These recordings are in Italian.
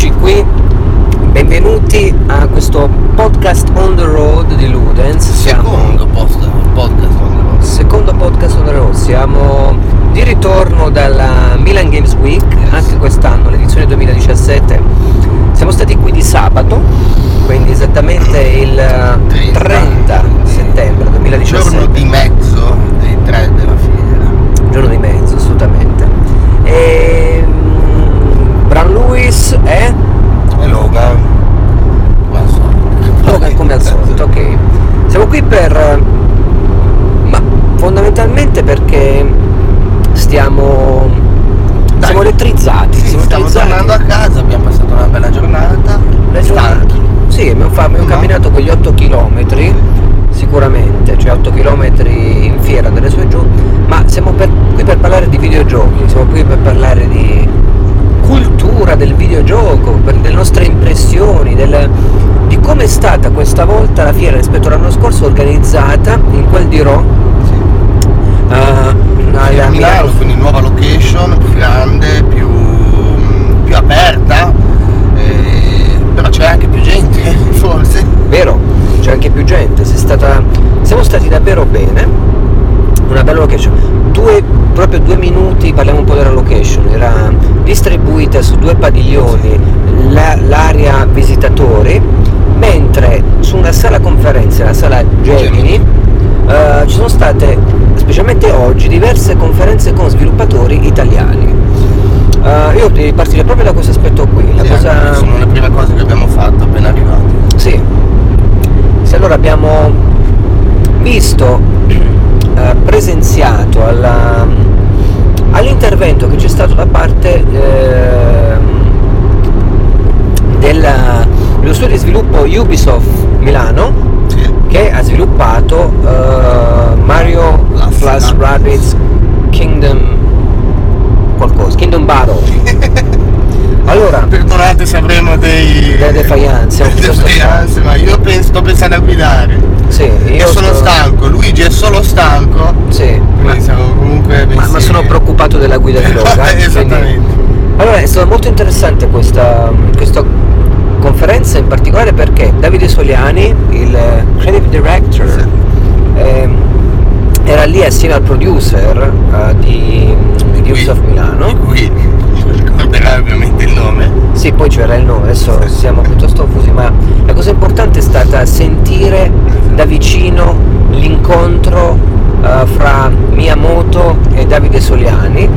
Eccoci qui, benvenuti a questo podcast on the road di Ludens. Siamo- Secondo post, podcast on the road. secondo podcast on the road, siamo di ritorno dalla Milan Games Week, anche quest'anno, l'edizione 2017. Siamo stati qui di sabato, quindi esattamente il 30, 30 settembre 2017. Giorno di mezzo dei tre della fiera. giorno di mezzo assolutamente e Bran Lewis è E Logan. Come al solito. Logan come al solito ok siamo qui per ma fondamentalmente perché stiamo Dai. siamo elettrizzati Sì, siamo stiamo elettrizzati. tornando a casa, abbiamo passato una bella giornata. Giornata- Stanchi. sì abbiamo, fa- abbiamo No. camminato quegli 8 km sicuramente cioè 8 km in fiera delle sue giù ma siamo per- qui per parlare di videogiochi siamo qui per parlare di cultura del videogioco delle nostre impressioni del- di come è stata questa volta la fiera rispetto all'anno scorso organizzata in quel di Rho Sì. eh, alla A Milano, quindi nuova location, più grande, più, più aperta. eh, però c'è anche più gente, forse. Vero, c'è anche più gente, stata- siamo stati davvero bene, una bella location, due, proprio due minuti, parliamo un po' della location, era distribuita su due padiglioni la- l'area visitatori, mentre su una sala conferenze, la sala Gemini, eh, ci sono state, specialmente oggi, diverse conferenze con sviluppatori italiani. Eh, io devo partire proprio da questo aspetto qui, la Sì, cosa... sono le prime cose che abbiamo fatto appena arrivati. Sì. Se allora abbiamo visto, eh, presenziato alla- all'intervento che c'è stato da parte ehm, della- dello studio di sviluppo Ubisoft Milano che ha sviluppato eh, Mario Plus. Rabbids Kingdom qualcosa, Kingdom Battle. Allora, Perdonate se avremo dei... Delle defianze, defianze, ma io penso, sto pensando a guidare. sì, io Io sono stanco, Luigi è solo stanco. Sì, ma, Quindi siamo comunque ma- ma sono preoccupato della guida di Logan. quindi- Esattamente. Allora è stata molto interessante questa, questa conferenza in particolare perché Davide Soliani, il eh, creative director, Sì. ehm, era lì assieme al producer eh, di, Qui- Ubisoft Milano. Di ricorderai ovviamente il nome. Sì, poi c'era il nome, adesso siamo piuttosto fusi, ma la cosa importante è stata sentire da vicino l'incontro eh, fra Miyamoto e Davide Soliani,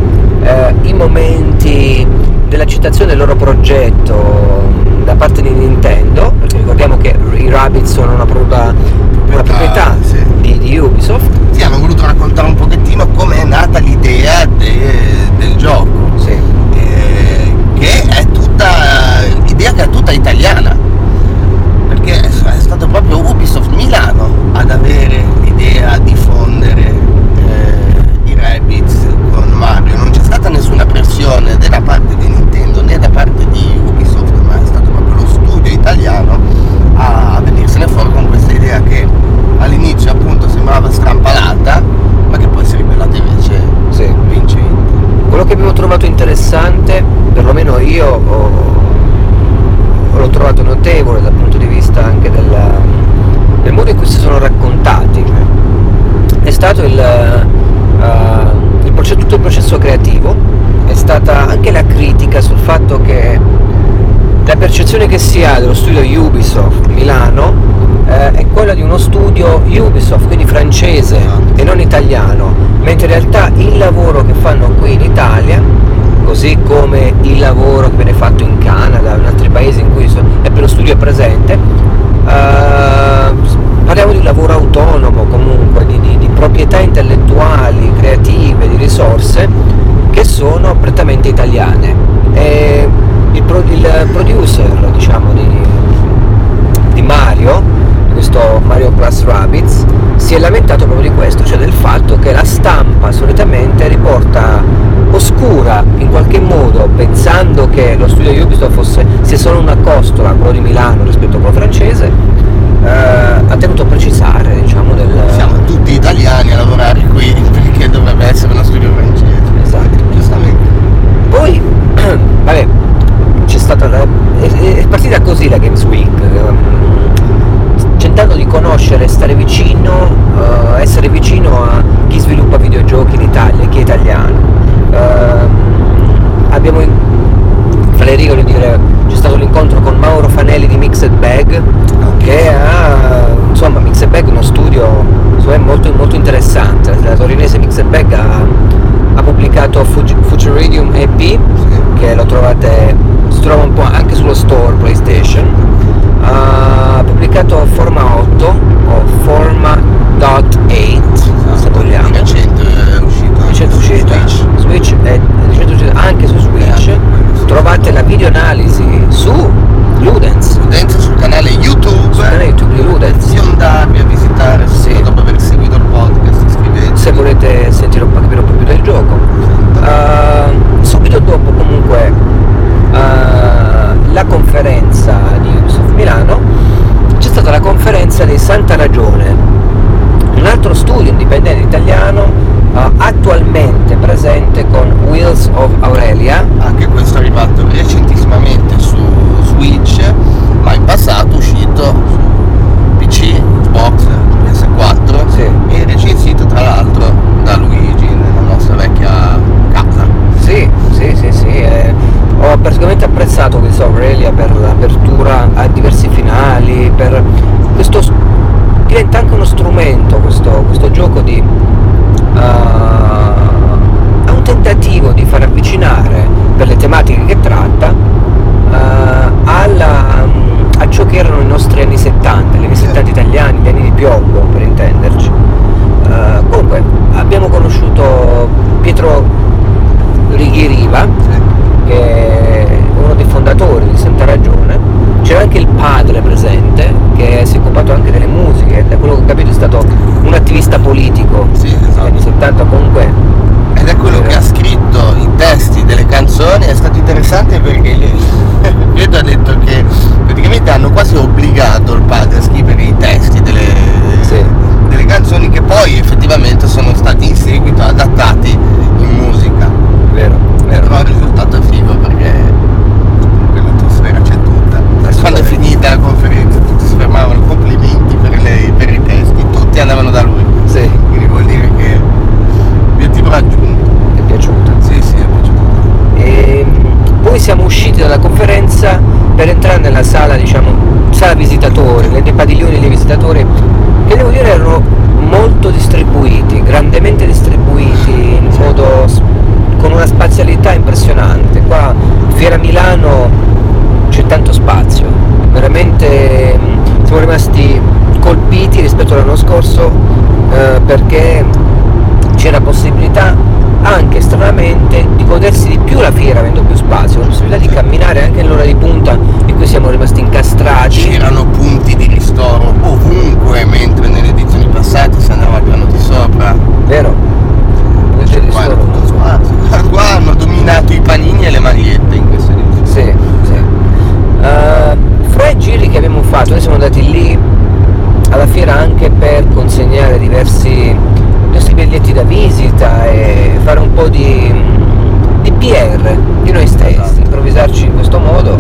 eh, i momenti della citazione del loro progetto da parte di Nintendo, perché ricordiamo che i Rabbit sono una, proprietà- una proprietà sì. di, di Ubisoft, Sì, hanno voluto raccontare un pochettino com'è nata l'idea de- del gioco. sì. Eh, tutta idea che è tutta italiana. Perché è, stato proprio Ubisoft Milano ad avere l'idea di fondere eh, i Rabbids con Mario. Non c'è stata nessuna pressione da parte di Nintendo né da parte di Ubisoft ma è stato proprio lo studio italiano a venirsene fuori con questa idea che all'inizio appunto sembrava strampalata ma che poi si è rivelata invece Sì. vincente Quello che abbiamo trovato interessante, perlomeno io ho- l'ho trovato notevole dal punto di vista anche della- del modo in cui si sono raccontati, è stato il, eh, il processo- tutto il processo creativo, è stata anche la critica sul fatto che la percezione che si ha dello studio Ubisoft Milano eh, è quella di uno studio Ubisoft, quindi francese e non italiano, mentre in realtà il lavoro che fanno qui in Italia, così come il lavoro che viene fatto in Canada, in altri paesi in cui è per lo studio presente, eh, parliamo di lavoro autonomo comunque, di, di- di proprietà intellettuali, creative, di risorse che sono prettamente italiane. E il, pro- il producer diciamo di, di Mario, questo Mario Plus Rabbids, si è lamentato proprio di questo, cioè del fatto che la stampa solitamente riporta oscura in qualche modo, pensando che lo studio Ubisoft fosse sia solo una costola, quello di Milano rispetto a quello francese, eh, ha tenuto a precisare diciamo del... siamo tutti italiani a lavorare qui perché dovrebbe essere uno studio francese Esatto. giustamente Poi, vabbè, c'è stata la- tentando di conoscere, stare vicino, uh, essere vicino a chi sviluppa videogiochi in Italia, chi è italiano. Uh, abbiamo in, fra le righe, dire, c'è stato l'incontro con Mauro Fanelli di Mixed Bag, che ha, insomma, Mixed Bag è uno studio insomma, molto, molto, interessante, la torinese Mixed Bag ha, ha pubblicato Futuridium Futuradium EP, che lo trovate, si trova un po' anche sullo store PlayStation ha pubblicato Forma 8 o Forma.8 se vogliamo Di recente è uscito. recente uscita Switch. Switch è recente uscita anche su Switch Eh, trovate la videoanalisi su Ludens Dentro sul canale YouTube. sul canale YouTube di Ludens Sia andarvi a visitare Sì. dopo aver seguito il podcast, iscrivetevi. se volete sentire un po', capire un po' più del gioco Uh, subito dopo comunque uh, la conferenza di Milano c'è stata la conferenza di Santa Ragione. Un altro studio indipendente italiano uh, attualmente presente con Wheels of Aurelia Anche questo è arrivato recentissimamente su Switch, ma in passato è uscito su PC, Xbox, PS4 Sì. e recensito tra l'altro da Luigi nella nostra vecchia casa. Sì, sì, sì, sì. eh, ho praticamente apprezzato Wheels of Aurelia per l'apertura a diversi finali, per questo s- diventa anche uno strumento questo, questo gioco di uh, è un tentativo di far avvicinare per le tematiche che tratta uh, alla, a ciò che erano i nostri anni 70, gli anni 70 italiani, gli anni di piombo per intenderci. Uh, comunque abbiamo conosciuto Pietro Righi Riva, che è uno dei fondatori di Santa Ragione, c'era anche il padre presente, che si è occupato anche delle musiche, da quello che ho capito è stato un attivista politico Sì, negli anni esatto. 70 comunque. Ed è quello che ha scritto i testi delle canzoni, è stato interessante perché Pietro ha detto che praticamente hanno quasi obbligato il padre a scrivere i testi delle, Sì. delle canzoni che poi effettivamente sono stati in seguito adattati in musica. Vero, vero. Però il risultato è figo perché quell'atmosfera c'è tutta. Quando è Assolutamente. finita la conferenza tutti si fermavano, complimenti per, le- per i testi, tutti andavano da lui. Sì, Quindi vuol dire che obiettivo raggiunto. mi è piaciuta. Sì, sì, è piaciuto. E poi siamo usciti dalla conferenza per entrare nella sala, diciamo, sala visitatori, nei dei padiglioni dei visitatori, che devo dire erano molto distribuiti, grandemente distribuiti, in modo s- con spazialità impressionante. Qua Fiera Milano c'è tanto spazio, veramente siamo rimasti colpiti rispetto all'anno scorso eh, perché c'è la possibilità anche stranamente di godersi di più la fiera avendo più spazio, la possibilità di camminare anche nell'ora di punta in cui siamo rimasti incastrati. C'erano punti di ristoro ovunque, mentre nelle edizioni passate si andava al piano di sopra. Vero? Punti di Qua era ristoro. tutto spazio. Qua hanno dominato i panini e le magliette in questa edizione. Sì, sì. Eh, fra i giri che abbiamo fatto, noi siamo andati lì alla fiera anche per consegnare diversi, diversi biglietti da visita e fare un po' di, di PR di noi stessi, Esatto. improvvisarci in questo modo.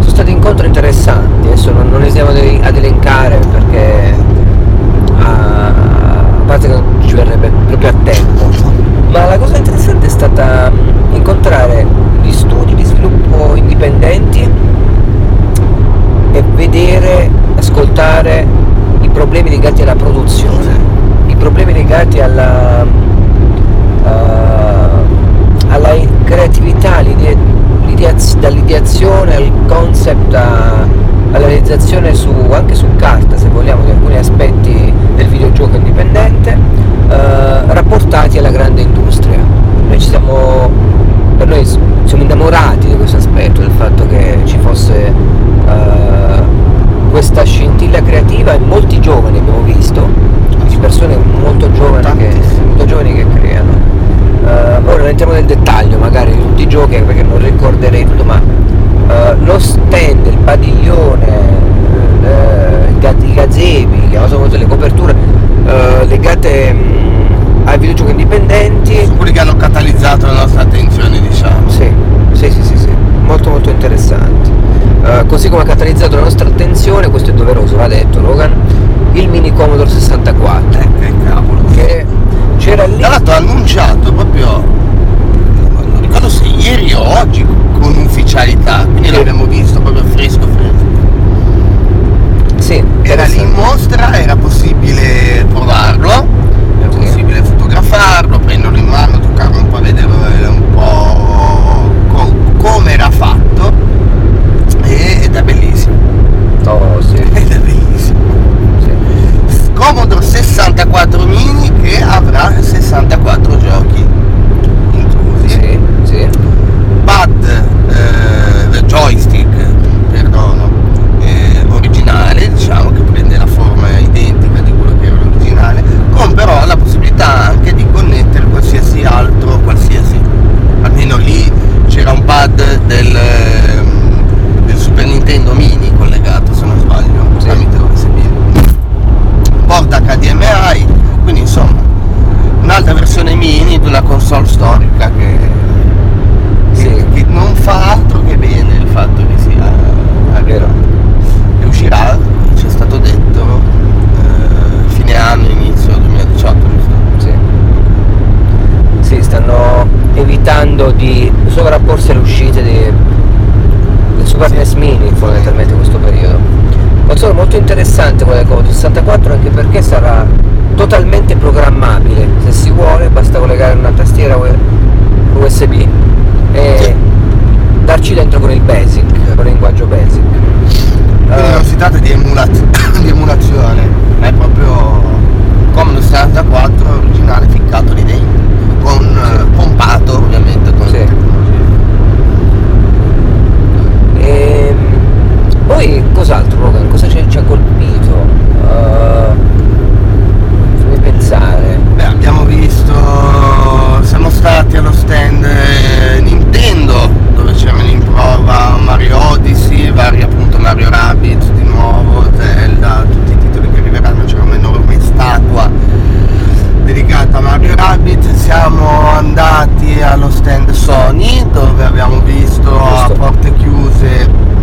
Sono stati incontri interessanti, adesso non, non esiamo ad ad elencare perché a parte che non ci verrebbe proprio a tempo. Ma la cosa interessante è stata mh, incontrare gli studi di sviluppo indipendenti e vedere, ascoltare i problemi legati alla produzione, i problemi legati alla, eh, alla creatività, l'idea- l'ideaz- dall'ideazione al concept a- alla realizzazione su, anche su carta, se vogliamo, di alcuni aspetti del videogioco indipendente, eh, rapportati alla grande industria. Noi ci siamo, per noi s- siamo innamorati di questo aspetto, del fatto che ci fosse eh, questa scintilla creativa e molti giovani abbiamo visto, di persone molto giovani che, Tantissimi. molto giovani che creano. Eh, ora non entriamo nel dettaglio magari di tutti i giochi perché non ricorderei tutto, ma eh, lo stand, il padiglione, eh, i ga- i gazebi, che sono le coperture eh, legate mh, ai videogiochi indipendenti, Quelli che hanno catalizzato la nostra attenzione, diciamo. sì, sì, sì, sì, sì, molto molto interessanti. Eh, così come ha catalizzato la nostra attenzione, questo è doveroso, va detto Logan, il mini Commodore 64, Che cavolo. che c'era lì, Tra l'altro ha annunciato proprio, ma non so, ieri o oggi con ufficialità, quindi sì. l'abbiamo visto proprio fresco fresco. Sì, era lì in mostra, era possibile provarlo, era sì. possibile fotografarlo, prenderlo in mano, toccarlo un po', vedere un po' co- come era fatto Super Mini fondamentalmente in questo periodo. Console molto interessante quella del Commodore 64 anche perché sarà totalmente programmabile. Se si vuole basta collegare una tastiera USB e Sì. darci dentro con il Basic, con il linguaggio Basic. Quindi non si tratta di, emulaz- di emulazione, ma è proprio Commodore 64 originale ficcato lì dentro, con eh, pompato ovviamente con Sì. Poi cos'altro Rogan? Cosa ci, ci ha colpito? Uh, fammi pensare. Beh, abbiamo visto, siamo stati allo stand eh, Nintendo dove c'erano in prova Mario Odyssey, vari appunto Mario Rabbit di nuovo, Zelda, tutti i titoli che arriveranno, c'era un'enorme statua dedicata a Mario Rabbit. Siamo andati allo stand Sony dove abbiamo visto a porte chiuse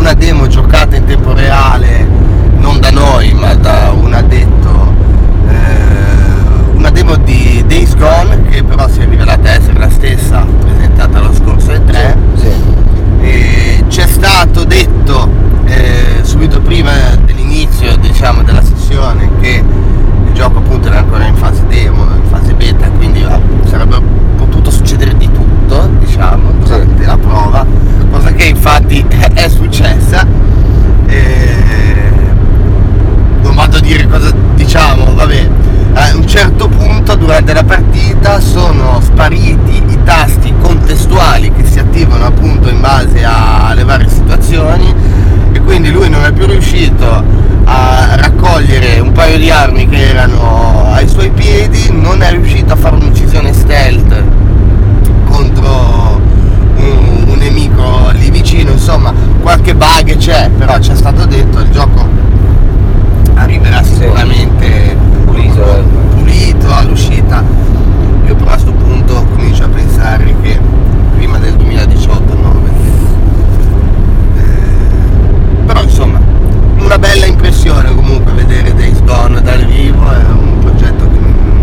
una demo giocata in tempo reale, non da noi ma da un addetto, eh, una demo di Days Gone che però si è rivelata essere la stessa presentata lo scorso E3 Sì. e ci è stato detto eh, subito prima dell'inizio diciamo, della sessione che il gioco appunto era ancora in fase demo, in fase beta, quindi sarebbe potuto succedere di tutto, diciamo, durante la prova, cosa che infatti è successa. E non vado a dire cosa diciamo, vabbè, a un certo punto durante la partita sono spariti i tasti contestuali che si attivano appunto in base alle varie situazioni e quindi lui non è più riuscito a raccogliere un paio di armi che erano ai suoi piedi, non è riuscito a fare un'uccisione stealth contro un, un nemico lì vicino, insomma qualche bug c'è, però ci è stato detto il gioco arriverà sicuramente Pulito, eh. pulito all'uscita. Io però a questo punto comincio a pensare che prima del 2018 no, perché, eh, però insomma una bella impressione comunque vedere Days Gone dal vivo è un progetto che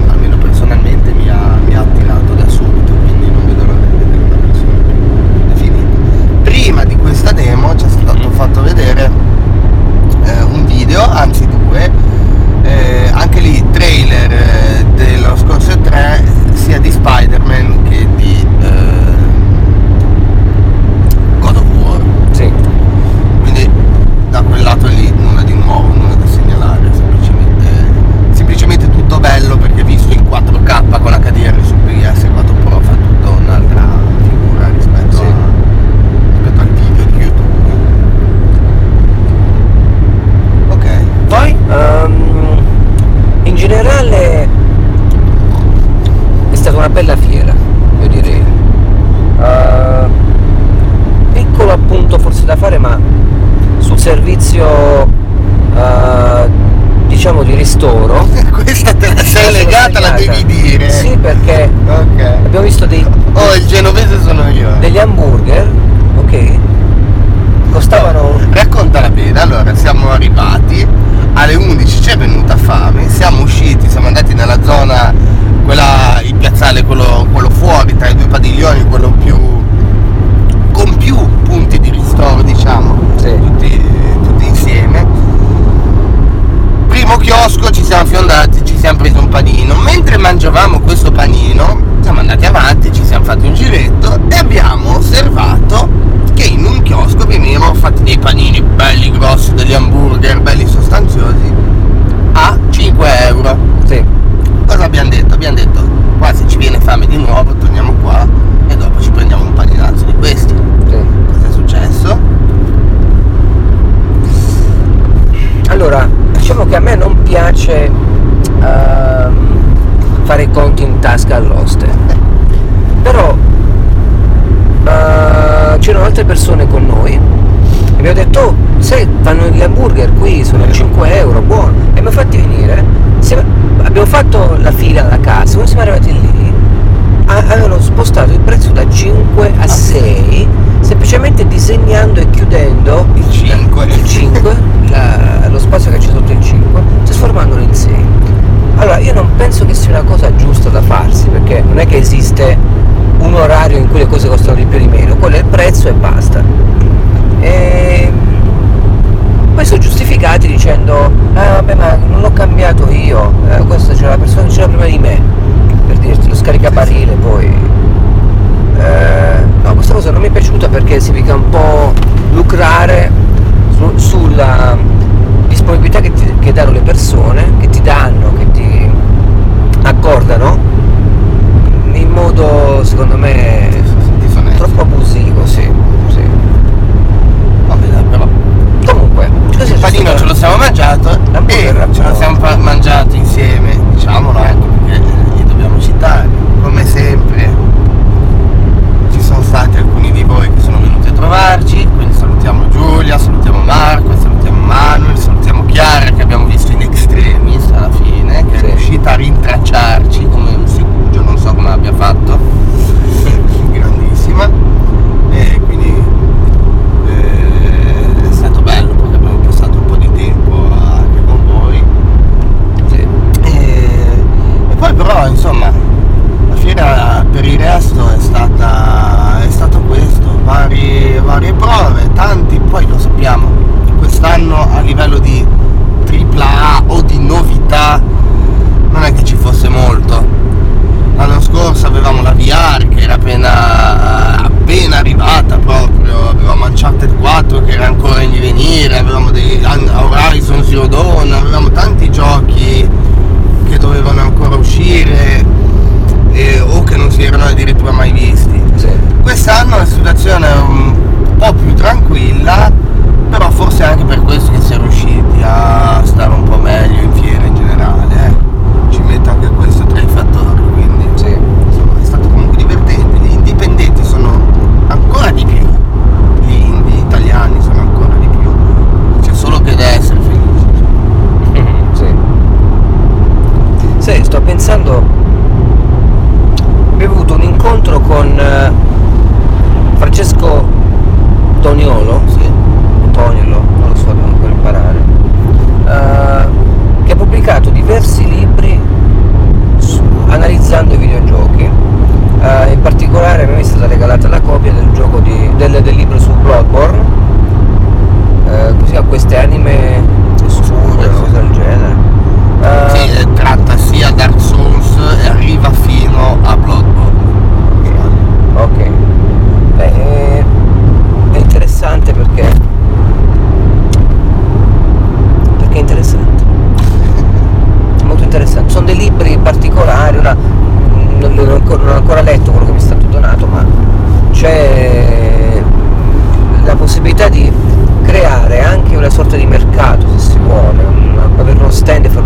almeno personalmente mi ha, mi ha attirato da subito quindi non vedo l'ora di vedere una versione più definita prima di questa demo ci è stato fatto vedere eh, un video anzi due eh, anche lì trailer eh, dello scorso cioè non è che esiste un orario in cui le cose costano di più o di meno, quello è il prezzo e basta. E poi sono giustificati dicendo ah vabbè ma non l'ho cambiato io, eh, questa c'era la persona che c'era prima di me, per dirti lo scaricabarile poi. Eh, no, questa cosa non mi è piaciuta perché significa un po' lucrare su, sulla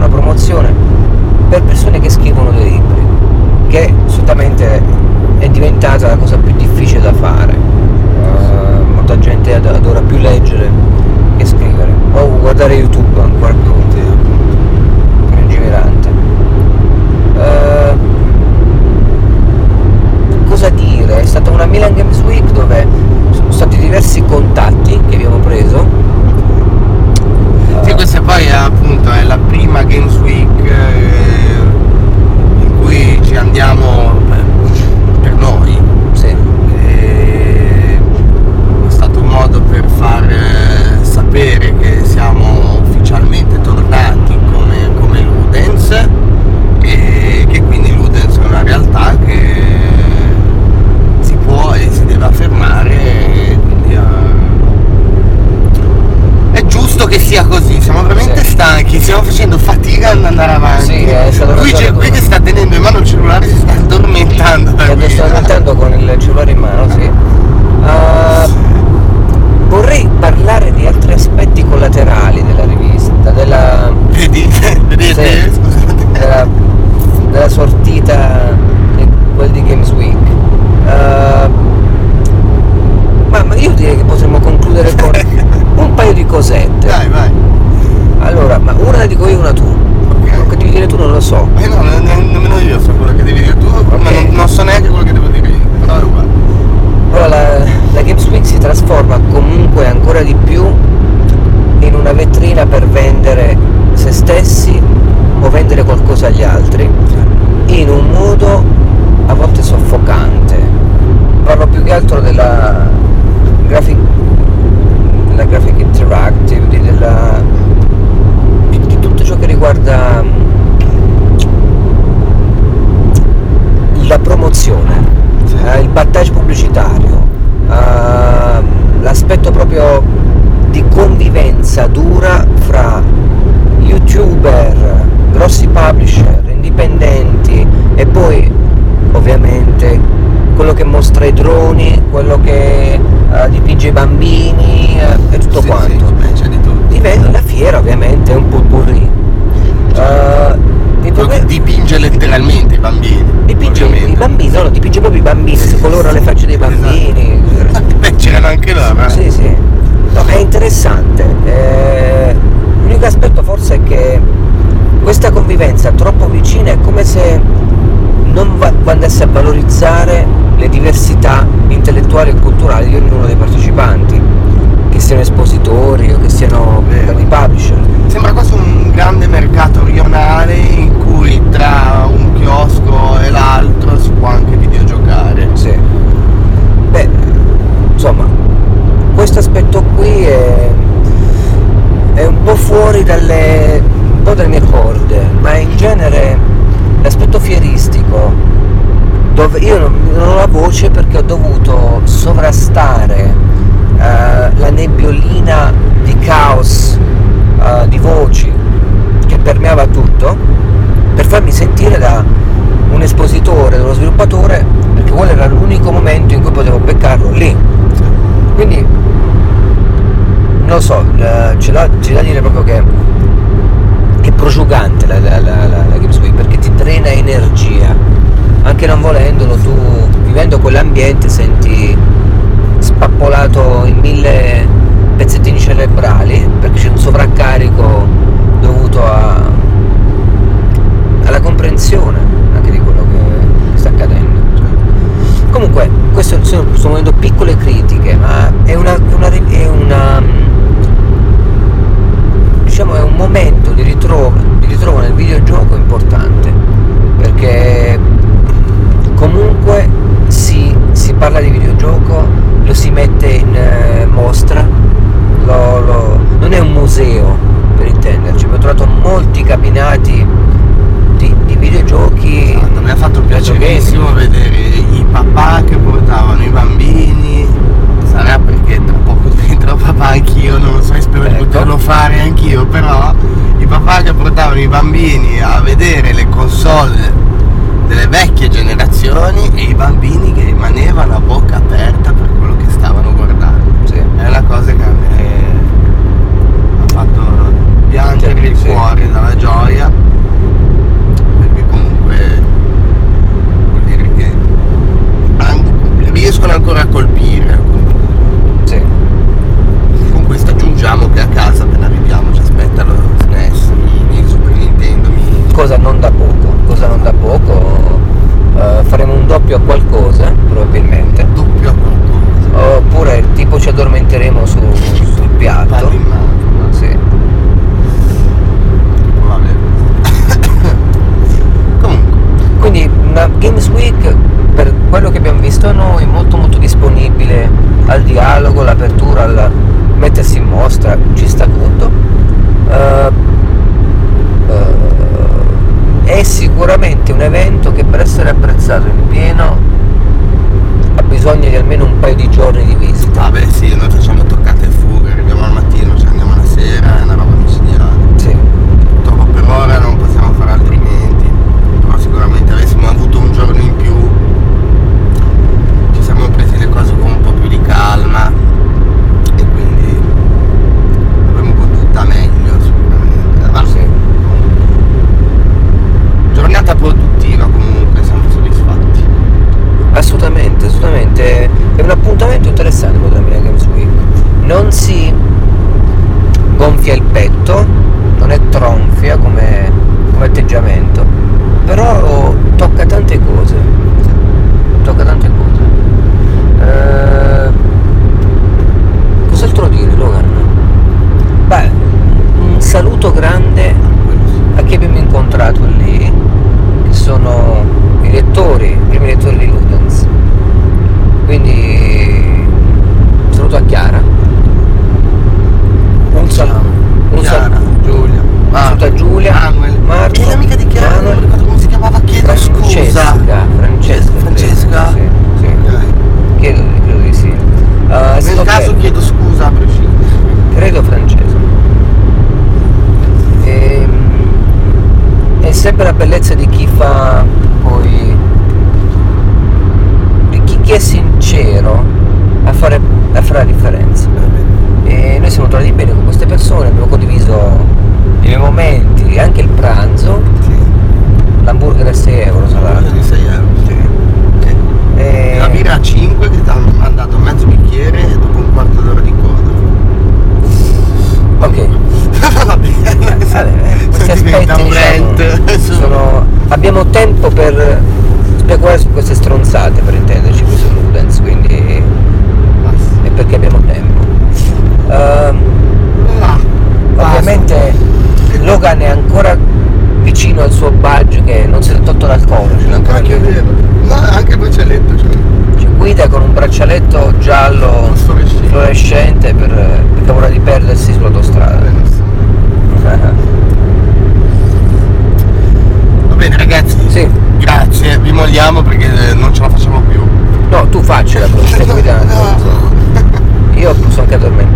una promozione per persone che scrivono dei libri, che solitamente è diventata la cosa più difficile da fare. Uh, molta gente adora più leggere che scrivere, o guardare YouTube ancora più lungimirante. Uh, cosa dire? È stata una Milan Games Week dove sono stati diversi contatti che abbiamo preso sì, questa poi è, appunto è la prima Games Week eh, in cui ci andiamo per noi. Sì. Eh, è stato un modo per far eh, sapere che siamo lasciando andare avanti. Sì, eh, è stato qui, c'è, qui che sta tenendo in mano il cellulare si sta addormentando. Si sta addormentando con il cellulare in mano, sì. Uh, vorrei parlare di altri aspetti collaterali della rivista, della. Vedete, vedete, sì. Della, della sortita di quel di Games Week. Uh, ma, ma io direi che potremmo concludere con un paio di cosette. Dai, vai. Allora, ma una la dico io una tu. Dire tu non lo so. Eh no, ne- ne- nemmeno io so quello che devi dire tu, ma non, non so neanche quello che devo dire io. Però è uguale. Allora la, la Games Week si trasforma comunque ancora di più in una vetrina per vendere se stessi o vendere qualcosa agli altri in un modo a volte soffocante. Parlo più che altro della graphic, della graphic interactive, di, della, di, di tutto ciò che riguarda la promozione, Sì. eh, il battage pubblicitario, eh, l'aspetto proprio di convivenza dura fra youtuber, grossi publisher, indipendenti e poi ovviamente quello che mostra i droni, quello che eh, dipinge i bambini eh, e tutto Sì, quanto. Sì, beh, c'è di tutto. Diventa la fiera ovviamente è un potpourri. Eh, il Quello che problema- dipinge letteralmente i bambini. dipinge i bambini, no, dipinge proprio i bambini, si colora le facce dei bambini. Beh, c'erano anche loro, eh. Sì, sì. No, è interessante. Eh, l'unico aspetto forse è che questa convivenza troppo vicina è come se non va- andasse a valorizzare le diversità intellettuali e culturali di ognuno dei partecipanti, siano espositori o che siano Vero. i publisher. Sembra quasi un grande mercato rionale in cui tra un chiosco e l'altro si può anche videogiocare. Sì. Beh, insomma, questo aspetto qui è, è un po' fuori dalle, un po' dalle mie corde, ma in genere l'aspetto fieristico, dove io non, non ho la voce perché ho dovuto sovrastare eh, la nebbiolina di caos, eh, di voci che permeava tutto, per farmi sentire da un espositore, da uno sviluppatore, perché quello era l'unico momento in cui potevo beccarlo lì. Quindi non lo so, eh, c'è, da, c'è da dire proprio che è prosciugante la, la, la, la, la Games Week perché ti drena energia. Anche non volendolo, tu vivendo quell'ambiente senti spappolato in mille pezzettini cerebrali perché c'è un sovraccarico dovuto a, alla comprensione anche di quello che sta accadendo. Comunque, queste sono, sto muovendo piccole critiche, ma è una, è una, è una diciamo è un momento di ritrovo, di ritrovo nel videogioco importante, perché comunque si, si parla di videogioco, lo si mette in eh, mostra, lo- lo- non è un museo per intenderci, ho trovato cabinati di, di videogiochi. Esatto, mi ha fatto piacerissimo vedere i papà che portavano i bambini. Sarà perché tra poco diventerò papà anch'io, non lo so, spero di Ecco. poterlo fare anch'io, però i papà che portavano i bambini a vedere le console delle vecchie generazioni e i bambini che rimanevano a bocca aperta per quello che stavano guardando. Sì. È una cosa che a me ha fatto piangere il Sì. cuore dalla gioia perché comunque vuol dire che riescono ancora a colpire Sì. con questo aggiungiamo che a casa Giulia, Manuel, Marco, e l'amica di Chiara, non Manuel, mi ricordo come si chiamava, chiedo scusa. Francesca, Francesca, Francesca? credo, Sì, sì. Ok. Chiedo, credo di sì. È Nel stato caso chiedo scusa a prescindere. credo Francesco. Ehm, è sempre la bellezza di chi fa poi di chi, chi è sincero a fare, a fare la differenza. E noi siamo trovati bene con queste persone, abbiamo condiviso i miei momenti, anche il pranzo, Sì. l'hamburger a 6 euro sarà. Parlo di 6 euro. Sì. E- La birra a 5 che ti hanno mandato mezzo bicchiere e dopo un quarto d'ora di coda. Ok. Va bene. Vabbè, questi aspetti diciamo, sono- abbiamo tempo per speculare su queste stronzate per intenderci qui su Ludens quindi Basta. è perché abbiamo tempo Ehm, Ah, basta. ovviamente Logan è ancora vicino al suo badge che non si è tolto dal collo ce l'ha ancora Anche è chiuso. vero. No, anche il braccialetto cioè. ci guida con un braccialetto giallo Fluorescente. fluorescente per, per paura di perdersi sull'autostrada Benissimo. Va bene ragazzi. sì Grazie, vi molliamo perché non ce la facciamo più. Faccela però stai guidando. Io posso anche addormentare,